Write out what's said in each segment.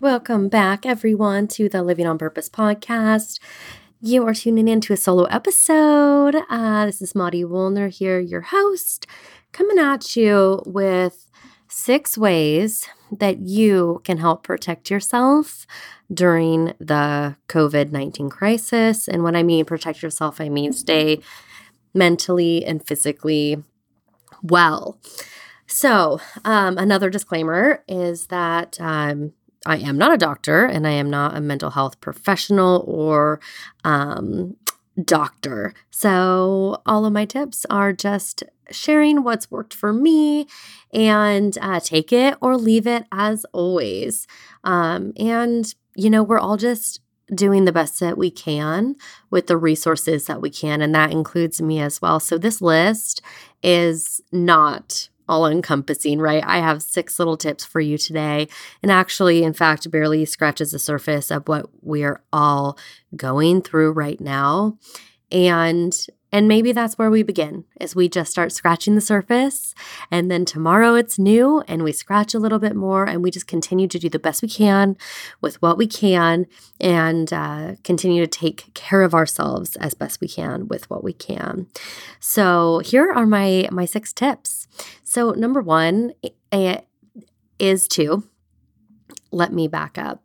Welcome back, everyone, to the Living on Purpose podcast. You are tuning in to a solo episode. Uh, this is Mari Wuellner here, your host, coming at you with six ways that you can help protect yourself during the COVID 19 crisis. And when I mean protect yourself, I mean stay mentally and physically well. So, um, another disclaimer is that um, I am not a doctor and I am not a mental health professional or um, doctor. So, all of my tips are just sharing what's worked for me and uh, take it or leave it as always. Um, and, you know, we're all just doing the best that we can with the resources that we can. And that includes me as well. So, this list is not all encompassing, right? I have six little tips for you today. And actually, in fact, barely scratches the surface of what we're all going through right now. And and maybe that's where we begin, is we just start scratching the surface. And then tomorrow it's new and we scratch a little bit more and we just continue to do the best we can with what we can and uh, continue to take care of ourselves as best we can with what we can. So here are my, my six tips. So number one is to let me back up.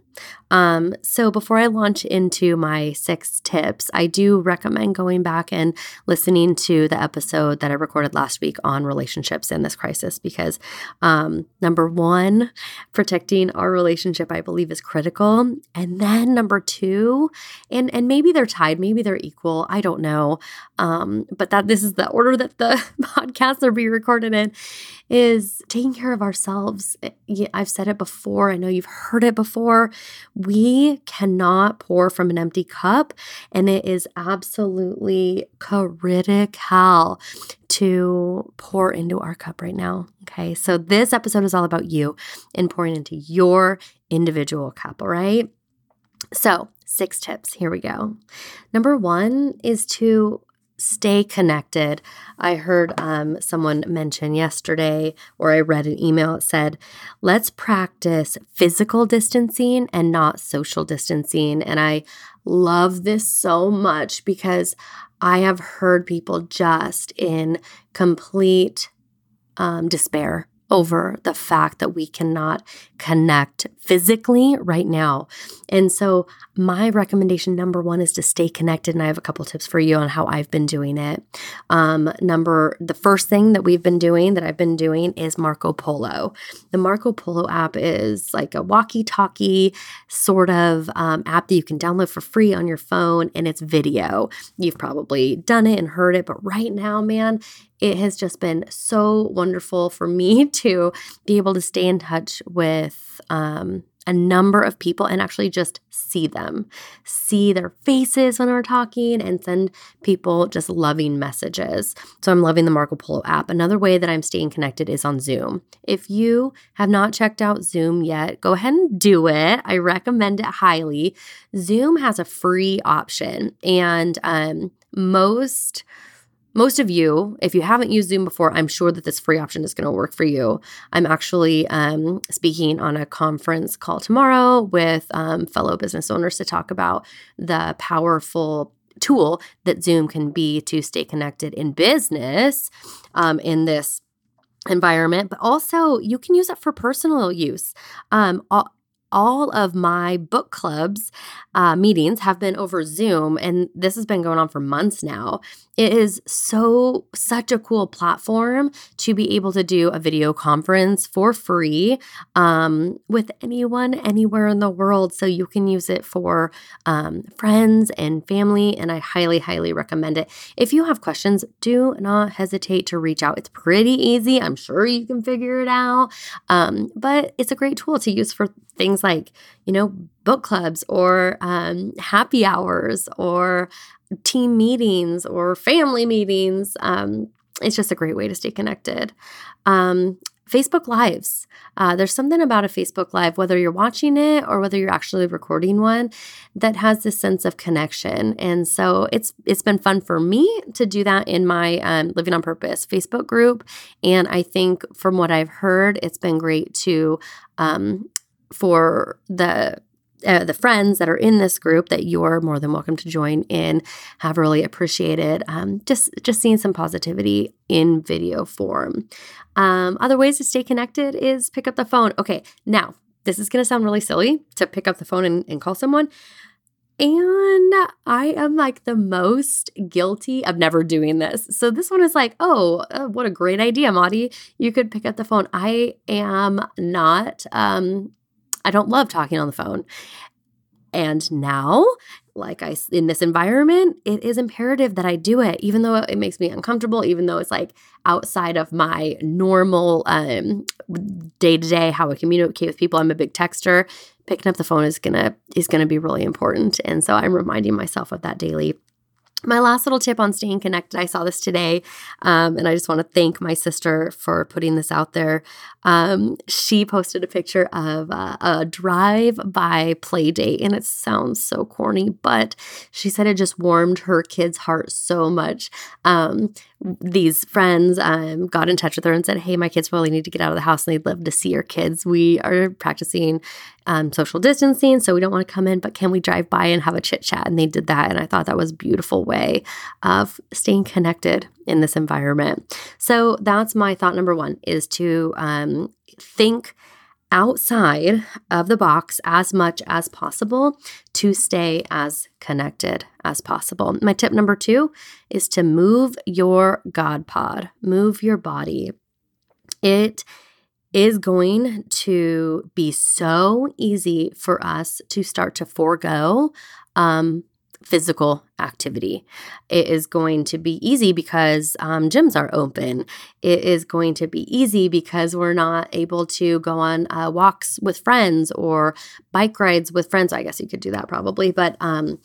Um, so before I launch into my six tips, I do recommend going back and listening to the episode that I recorded last week on relationships in this crisis because um, number one, protecting our relationship, I believe, is critical. And then number two, and and maybe they're tied, maybe they're equal. I don't know. Um, but that this is the order that the podcasts are being recorded in is taking care of ourselves. I've said it before. I know you've heard it before we cannot pour from an empty cup, and it is absolutely critical to pour into our cup right now. Okay, so this episode is all about you and pouring into your individual cup, all right? So, six tips. Here we go. Number one is to stay connected. I heard um, someone mention yesterday, or I read an email that said, let's practice physical distancing and not social distancing. And I love this so much because I have heard people just in complete um, despair over the fact that we cannot connect physically right now. And so, my recommendation number one is to stay connected. And I have a couple tips for you on how I've been doing it. Um, number, the first thing that we've been doing, that I've been doing, is Marco Polo. The Marco Polo app is like a walkie talkie sort of um, app that you can download for free on your phone, and it's video. You've probably done it and heard it, but right now, man, it has just been so wonderful for me to be able to stay in touch with um, a number of people and actually just see them, see their faces when we're talking, and send people just loving messages. So I'm loving the Marco Polo app. Another way that I'm staying connected is on Zoom. If you have not checked out Zoom yet, go ahead and do it. I recommend it highly. Zoom has a free option, and um, most most of you, if you haven't used Zoom before, I'm sure that this free option is going to work for you. I'm actually um, speaking on a conference call tomorrow with um, fellow business owners to talk about the powerful tool that Zoom can be to stay connected in business um, in this environment, but also you can use it for personal use. Um, all, all of my book clubs uh, meetings have been over Zoom, and this has been going on for months now. It is so, such a cool platform to be able to do a video conference for free um, with anyone, anywhere in the world. So you can use it for um, friends and family, and I highly, highly recommend it. If you have questions, do not hesitate to reach out. It's pretty easy. I'm sure you can figure it out, um, but it's a great tool to use for things like, you know, book clubs or um, happy hours or team meetings or family meetings. Um, it's just a great way to stay connected. Um, Facebook Lives. Uh, there's something about a Facebook Live, whether you're watching it or whether you're actually recording one, that has this sense of connection. And so it's it's been fun for me to do that in my um, Living on Purpose Facebook group. And I think from what I've heard, it's been great to um, for the uh, the friends that are in this group that you're more than welcome to join in have really appreciated um, just just seeing some positivity in video form um, other ways to stay connected is pick up the phone okay now this is going to sound really silly to pick up the phone and, and call someone and I am like the most guilty of never doing this. So this one is like, oh, uh, what a great idea, Mari. You could pick up the phone. I am not, um, I don't love talking on the phone. And now, like I in this environment, it is imperative that I do it, even though it makes me uncomfortable, even though it's like outside of my normal day to day how I communicate with people. I'm a big texter picking up the phone is gonna is gonna be really important. And so I'm reminding myself of that daily my last little tip on staying connected i saw this today um, and i just want to thank my sister for putting this out there. Um, she posted a picture of uh, a drive by play date and it sounds so corny but she said it just warmed her kid's heart so much. Um, these friends um, got in touch with her and said, Hey, my kids really need to get out of the house and they'd love to see your kids. We are practicing um, social distancing, so we don't want to come in, but can we drive by and have a chit chat? And they did that. And I thought that was a beautiful way of staying connected in this environment. So that's my thought number one is to um, think outside of the box as much as possible to stay as connected as possible. My tip number two is to move your God pod, move your body. It is going to be so easy for us to start to forego um, physical activity. It is going to be easy because um, gyms are open. It is going to be easy because we're not able to go on uh, walks with friends or bike rides with friends. I guess you could do that probably, but um,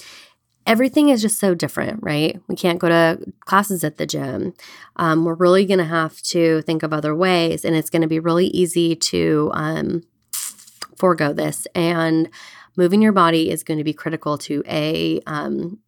everything is just so different, right? We can't go to classes at the gym. Um, we're really going to have to think of other ways, and it's going to be really easy to um, forego this. And moving your body is going to be critical to a um,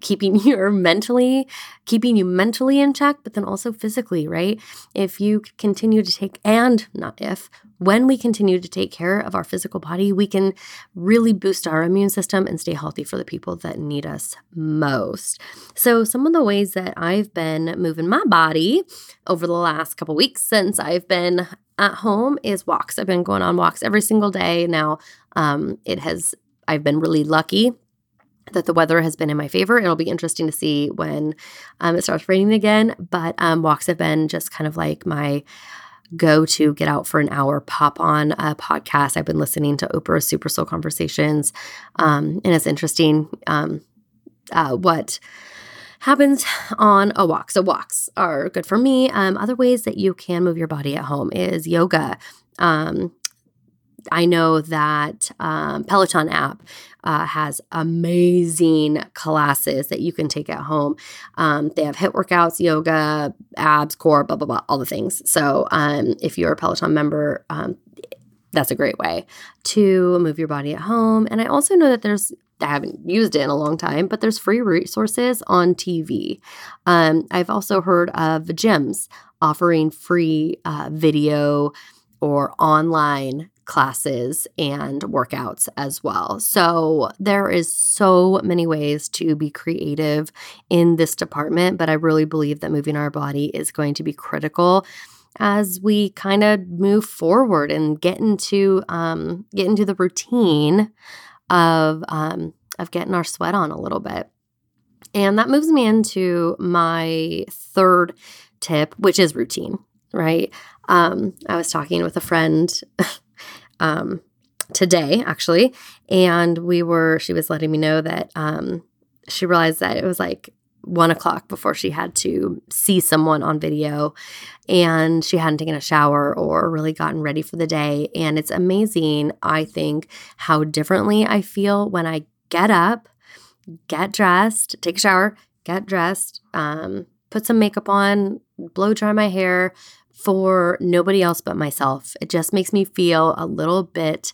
keeping your mentally keeping you mentally in check but then also physically right? If you continue to take and not if when we continue to take care of our physical body we can really boost our immune system and stay healthy for the people that need us most. So some of the ways that i've been moving my body over the last couple weeks since i've been at home is walks. I've been going on walks every single day. Now um, it has, I've been really lucky that the weather has been in my favor. It'll be interesting to see when um, it starts raining again. But um, walks have been just kind of like my go to get out for an hour, pop on a podcast. I've been listening to Oprah's Super Soul Conversations, um, and it's interesting um, uh, what happens on a walk. So walks are good for me. Um, other ways that you can move your body at home is yoga. Um, I know that um, Peloton app uh, has amazing classes that you can take at home. Um, they have HIIT workouts, yoga, abs, core, blah, blah, blah, all the things. So um, if you're a Peloton member, um, that's a great way to move your body at home. And I also know that there's, I haven't used it in a long time, but there's free resources on TV. Um, I've also heard of gyms offering free uh, video or online classes and workouts as well. So there is so many ways to be creative in this department, but I really believe that moving our body is going to be critical as we kind of move forward and get into um, get into the routine of um, of getting our sweat on a little bit. And that moves me into my third tip, which is routine, right? Um, I was talking with a friend um, today, actually. And we were, she was letting me know that um, she realized that it was like one o'clock before she had to see someone on video and she hadn't taken a shower or really gotten ready for the day. And it's amazing, I think, how differently I feel when I get up, get dressed, take a shower, get dressed, um, put some makeup on, blow dry my hair, for nobody else but myself. It just makes me feel a little bit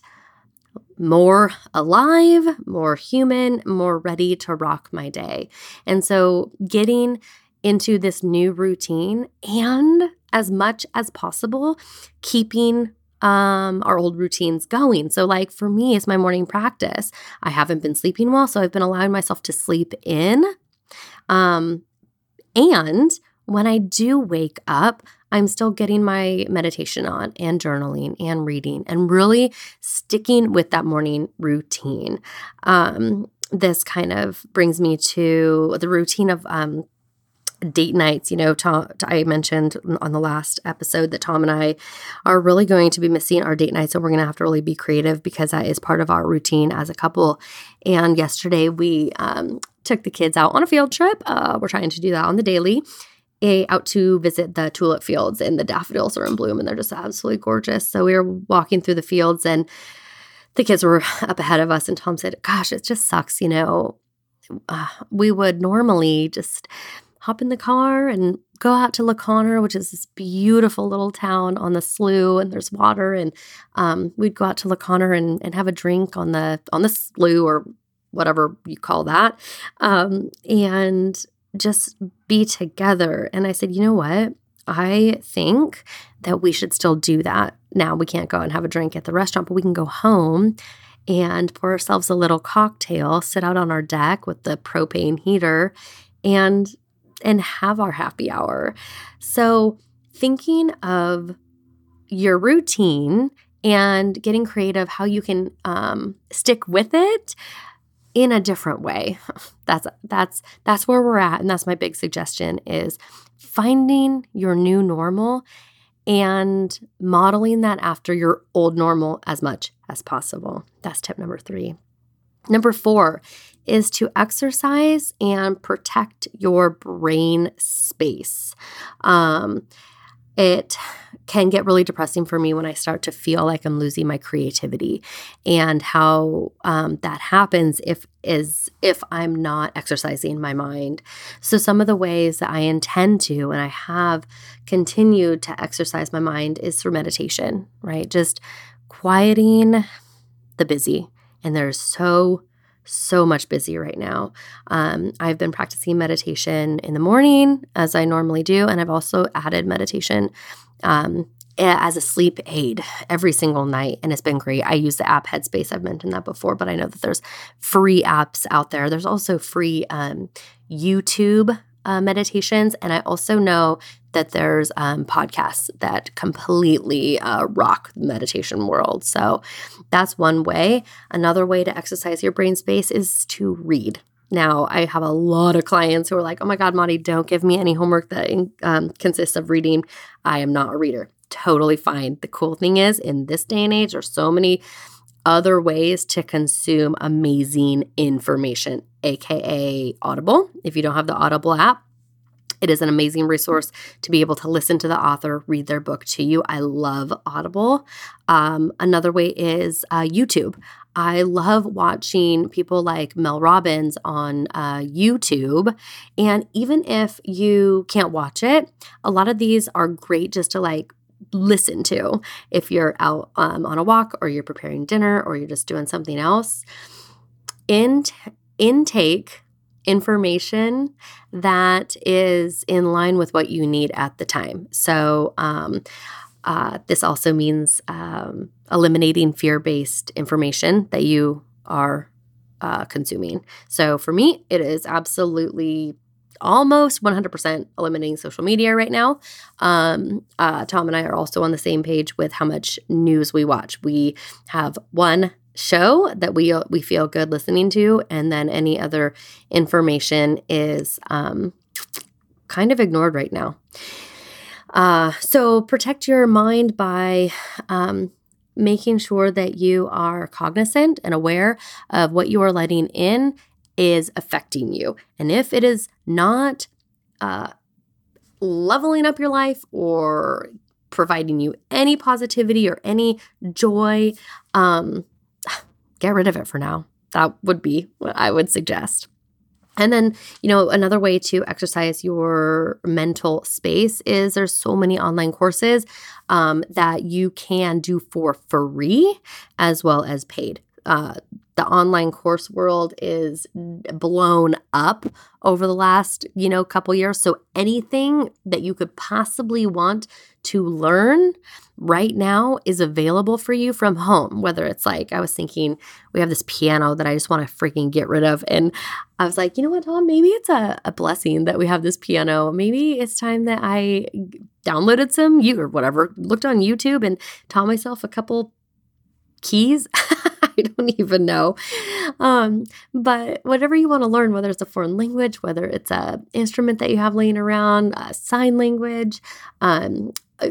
more alive, more human, more ready to rock my day. And so getting into this new routine and as much as possible, keeping um, our old routines going. So, like for me, it's my morning practice. I haven't been sleeping well, so I've been allowing myself to sleep in. Um, and when I do wake up, I'm still getting my meditation on and journaling and reading and really sticking with that morning routine. Um, this kind of brings me to the routine of um, date nights. You know, Tom, I mentioned on the last episode that Tom and I are really going to be missing our date nights, and we're going to have to really be creative because that is part of our routine as a couple. And yesterday we um, took the kids out on a field trip. Uh, we're trying to do that on the daily. A, out to visit the tulip fields and the daffodils are in bloom and they're just absolutely gorgeous. So we were walking through the fields and the kids were up ahead of us and Tom said, "Gosh, it just sucks, you know. Uh, we would normally just hop in the car and go out to La Conner, which is this beautiful little town on the slough, and there's water. And um, we'd go out to La Conner and, and have a drink on the on the slough or whatever you call that, um, and just be together. And I said, you know what? I think that we should still do that. Now we can't go and have a drink at the restaurant, but we can go home and pour ourselves a little cocktail, sit out on our deck with the propane heater and and have our happy hour. So, thinking of your routine and getting creative, how you can um, stick with it in a different way. That's that's that's where we're at, and that's my big suggestion is finding your new normal and modeling that after your old normal as much as possible. That's tip number three. Number four is to exercise and protect your brain space. Um, it can get really depressing for me when I start to feel like I'm losing my creativity, and how um, that happens if is if I'm not exercising my mind. So some of the ways that I intend to, and I have continued to exercise my mind, is through meditation. Right, just quieting the busy, and there's so so much busy right now. Um, I've been practicing meditation in the morning as I normally do, and I've also added meditation um, as a sleep aid every single night, and it's been great. I use the app Headspace. I've mentioned that before, but I know that there's free apps out there. There's also free um, YouTube uh, meditations, and I also know that there's um, podcasts that completely uh, rock the meditation world. So that's one way. Another way to exercise your brain space is to read. Now, I have a lot of clients who are like, oh my God, Mari, don't give me any homework that um, consists of reading. I am not a reader. Totally fine. The cool thing is, in this day and age, there's so many other ways to consume amazing information, aka Audible. If you don't have the Audible app, it is an amazing resource to be able to listen to the author read their book to you. I love Audible. Um, another way is uh, YouTube. I love watching people like Mel Robbins on uh, YouTube. And even if you can't watch it, a lot of these are great just to like listen to if you're out um, on a walk or you're preparing dinner or you're just doing something else. In- intake information that is in line with what you need at the time. So, um, uh, this also means um, eliminating fear based information that you are uh, consuming. So, for me, it is absolutely almost 100% eliminating social media right now. Um, uh, Tom and I are also on the same page with how much news we watch. We have one show that we we feel good listening to, and then any other information is um, kind of ignored right now. Uh, so protect your mind by um, making sure that you are cognizant and aware of what you are letting in is affecting you, and if it is not uh, leveling up your life or providing you any positivity or any joy, um, get rid of it for now. That would be what I would suggest. And then, you know, another way to exercise your mental space is there's so many online courses um, that you can do for free as well as paid. Uh, the online course world is blown up over the last, you know, couple years. So anything that you could possibly want to learn right now is available for you from home. Whether it's like, I was thinking, we have this piano that I just want to freaking get rid of. And I was like, you know what, Tom, maybe it's a, a blessing that we have this piano. Maybe it's time that I downloaded some you or whatever, looked on YouTube and taught myself a couple keys. I don't even know. Um, but whatever you want to learn, whether it's a foreign language, whether it's a instrument that you have laying around, a sign language, um, uh,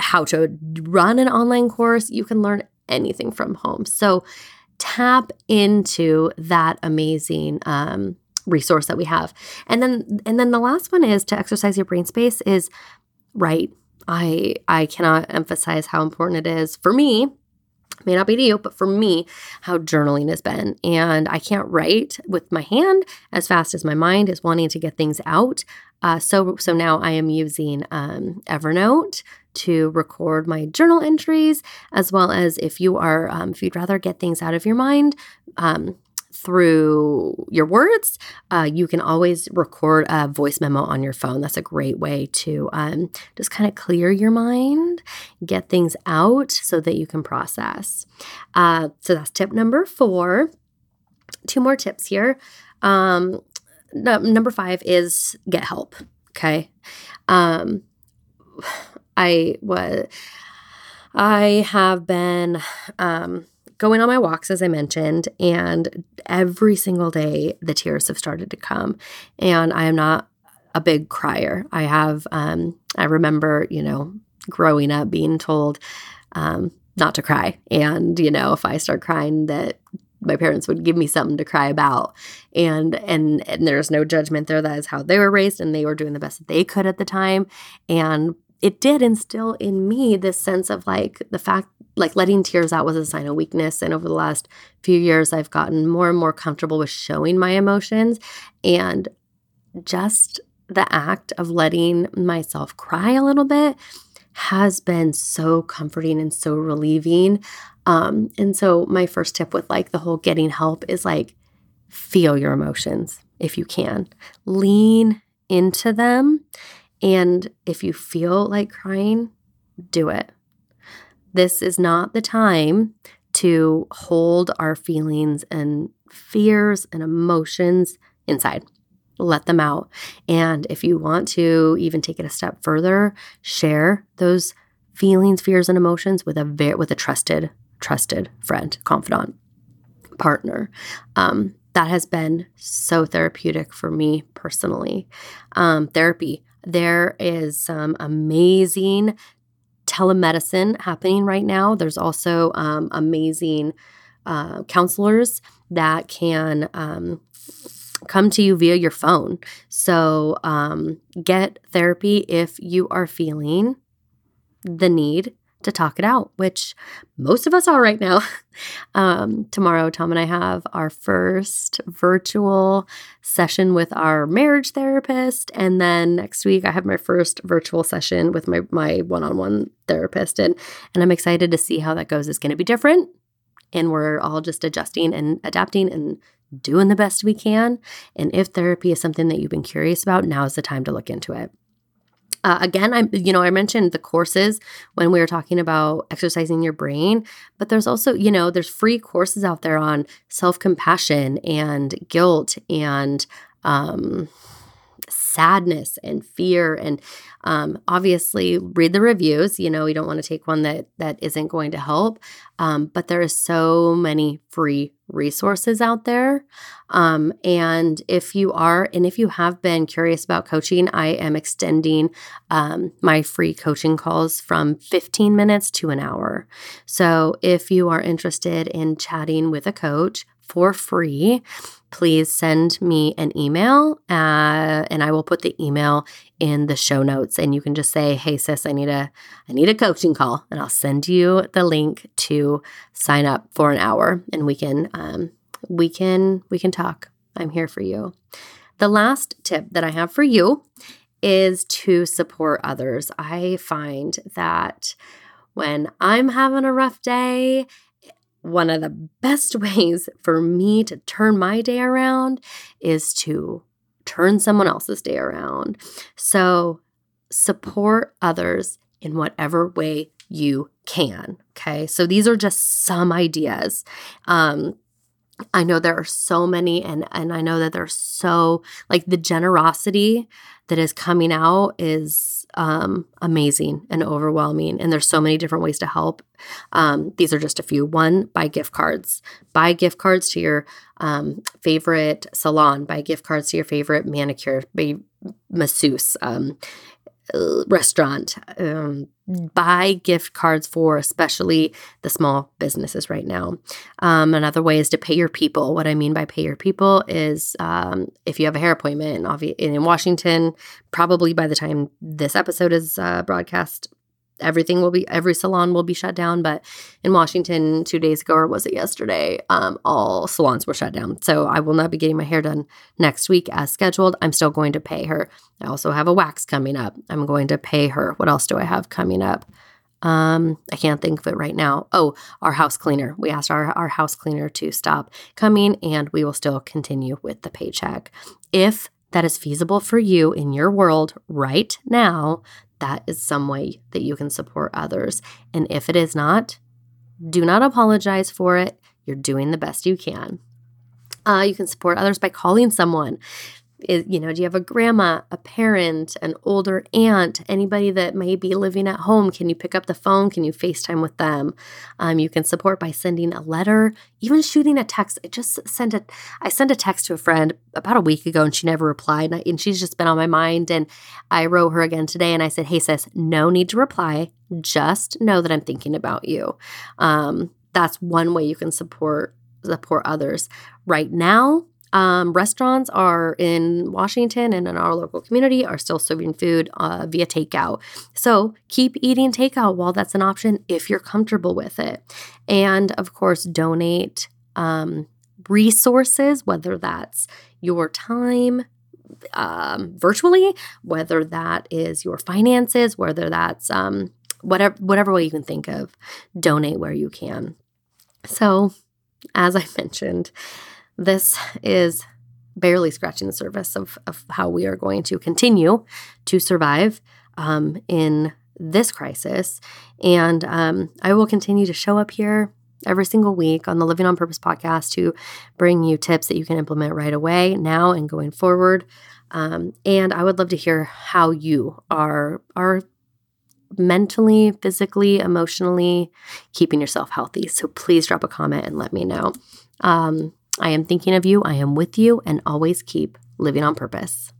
how to run an online course, you can learn anything from home. So tap into that amazing um, resource that we have. And then and then the last one is to exercise your brain space is right. I I cannot emphasize how important it is for me may not be to you, but for me, how journaling has been. And I can't write with my hand as fast as my mind is wanting to get things out. Uh, so, so now I am using um, Evernote to record my journal entries, as well as if you are, um, if you'd rather get things out of your mind, um, through your words, uh, you can always record a voice memo on your phone. That's a great way to um, just kind of clear your mind, get things out so that you can process. Uh, so that's tip number four. Two more tips here. Um, no, number five is get help. Okay. Um, I was. I have been um, going on my walks, as I mentioned, and every single day the tears have started to come. And I am not a big crier. I have, um, I remember, you know, growing up being told um, not to cry. And, you know, if I start crying, that my parents would give me something to cry about and and and there's no judgment there that is how they were raised and they were doing the best that they could at the time and it did instill in me this sense of like the fact like letting tears out was a sign of weakness. And over the last few years, I've gotten more and more comfortable with showing my emotions. And just the act of letting myself cry a little bit has been so comforting and so relieving. Um, and so, my first tip with like the whole getting help is like feel your emotions if you can, lean into them. And if you feel like crying, do it this is not the time to hold our feelings and fears and emotions inside. Let them out. And if you want to even take it a step further, share those feelings, fears, and emotions with a with a trusted, trusted friend, confidant, partner. Um, that has been so therapeutic for me personally. Um, therapy. There is some amazing telemedicine happening right now. There's also um, amazing uh, counselors that can um, come to you via your phone. So um, get therapy if you are feeling the need to talk it out, which most of us are right now. um, tomorrow, Tom and I have our first virtual session with our marriage therapist. And then next week, I have my first virtual session with my, my one-on-one therapist. And, and I'm excited to see how that goes. It's going to be different. And we're all just adjusting and adapting and doing the best we can. And if therapy is something that you've been curious about, now is the time to look into it. Uh, again, I you know I mentioned the courses when we were talking about exercising your brain, but there's also you know there's free courses out there on self compassion and guilt and um, sadness and fear and um, obviously read the reviews you know you don't want to take one that that isn't going to help um, but there are so many free resources out there um, and if you are and if you have been curious about coaching i am extending um, my free coaching calls from 15 minutes to an hour. So if you are interested in chatting with a coach for free, please send me an email uh, and I will put the email in the show notes. And you can just say hey sis i need a i need a coaching call and i'll send you the link to sign up for an hour and we can um, we can we can talk. I'm here for you. The last tip that i have for you is to support others. I find that when i'm having a rough day one of the best ways for me to turn my day around is to turn someone else's day around. So support others in whatever way you can. Okay. So these are just some ideas. Um, I know there are so many and and I know that there's so like the generosity that is coming out is um, amazing and overwhelming and there's so many different ways to help. Um, these are just a few. One, buy gift cards. Buy gift cards to your um, favorite salon. Buy gift cards to your favorite manicure, masseuse. Uh, restaurant, um, buy gift cards for especially the small businesses right now. Um, another way is to pay your people. What I mean by pay your people is um, if you have a hair appointment in Washington, probably by the time this episode is uh, broadcast, everything will be every salon will be shut down but in washington two days ago or was it yesterday um, all salons were shut down so i will not be getting my hair done next week as scheduled i'm still going to pay her i also have a wax coming up i'm going to pay her what else do i have coming up um, I can't think of it right now. Oh, our house cleaner. We asked our, our house cleaner to stop coming and we will still continue with the paycheck. If that is feasible for you in your world right now, that is some way that you can support others. And if it is not, do not apologize for it. You're doing the best you can. Uh, you can support others by calling someone is, you know, do you have a grandma, a parent, an older aunt, anybody that may be living at home? Can you pick up the phone? Can you FaceTime with them? Um, you can support by sending a letter, even shooting a text. I just sent a, I sent a text to a friend about a week ago and she never replied. And, I, and she's just been on my mind. And I wrote her again today and I said, Hey, sis, no need to reply. Just know that I'm thinking about you. Um, that's one way you can support support others. Right now, um, restaurants are in Washington and in our local community are still serving food uh, via takeout. So keep eating takeout while that's an option if you're comfortable with it. And of course, donate um, resources, whether that's your time, um, virtually, whether that is your finances, whether that's um, whatever whatever way you can think of, donate where you can. So, as I mentioned, this is barely scratching the surface of, of how we are going to continue to survive um, in this crisis. And um, I will continue to show up here every single week on the Living on Purpose podcast to bring you tips that you can implement right away, now and going forward. Um, and I would love to hear how you are are mentally, physically, emotionally keeping yourself healthy. So please drop a comment and let me know. Um, I am thinking of you, I am with you, and always keep living on purpose.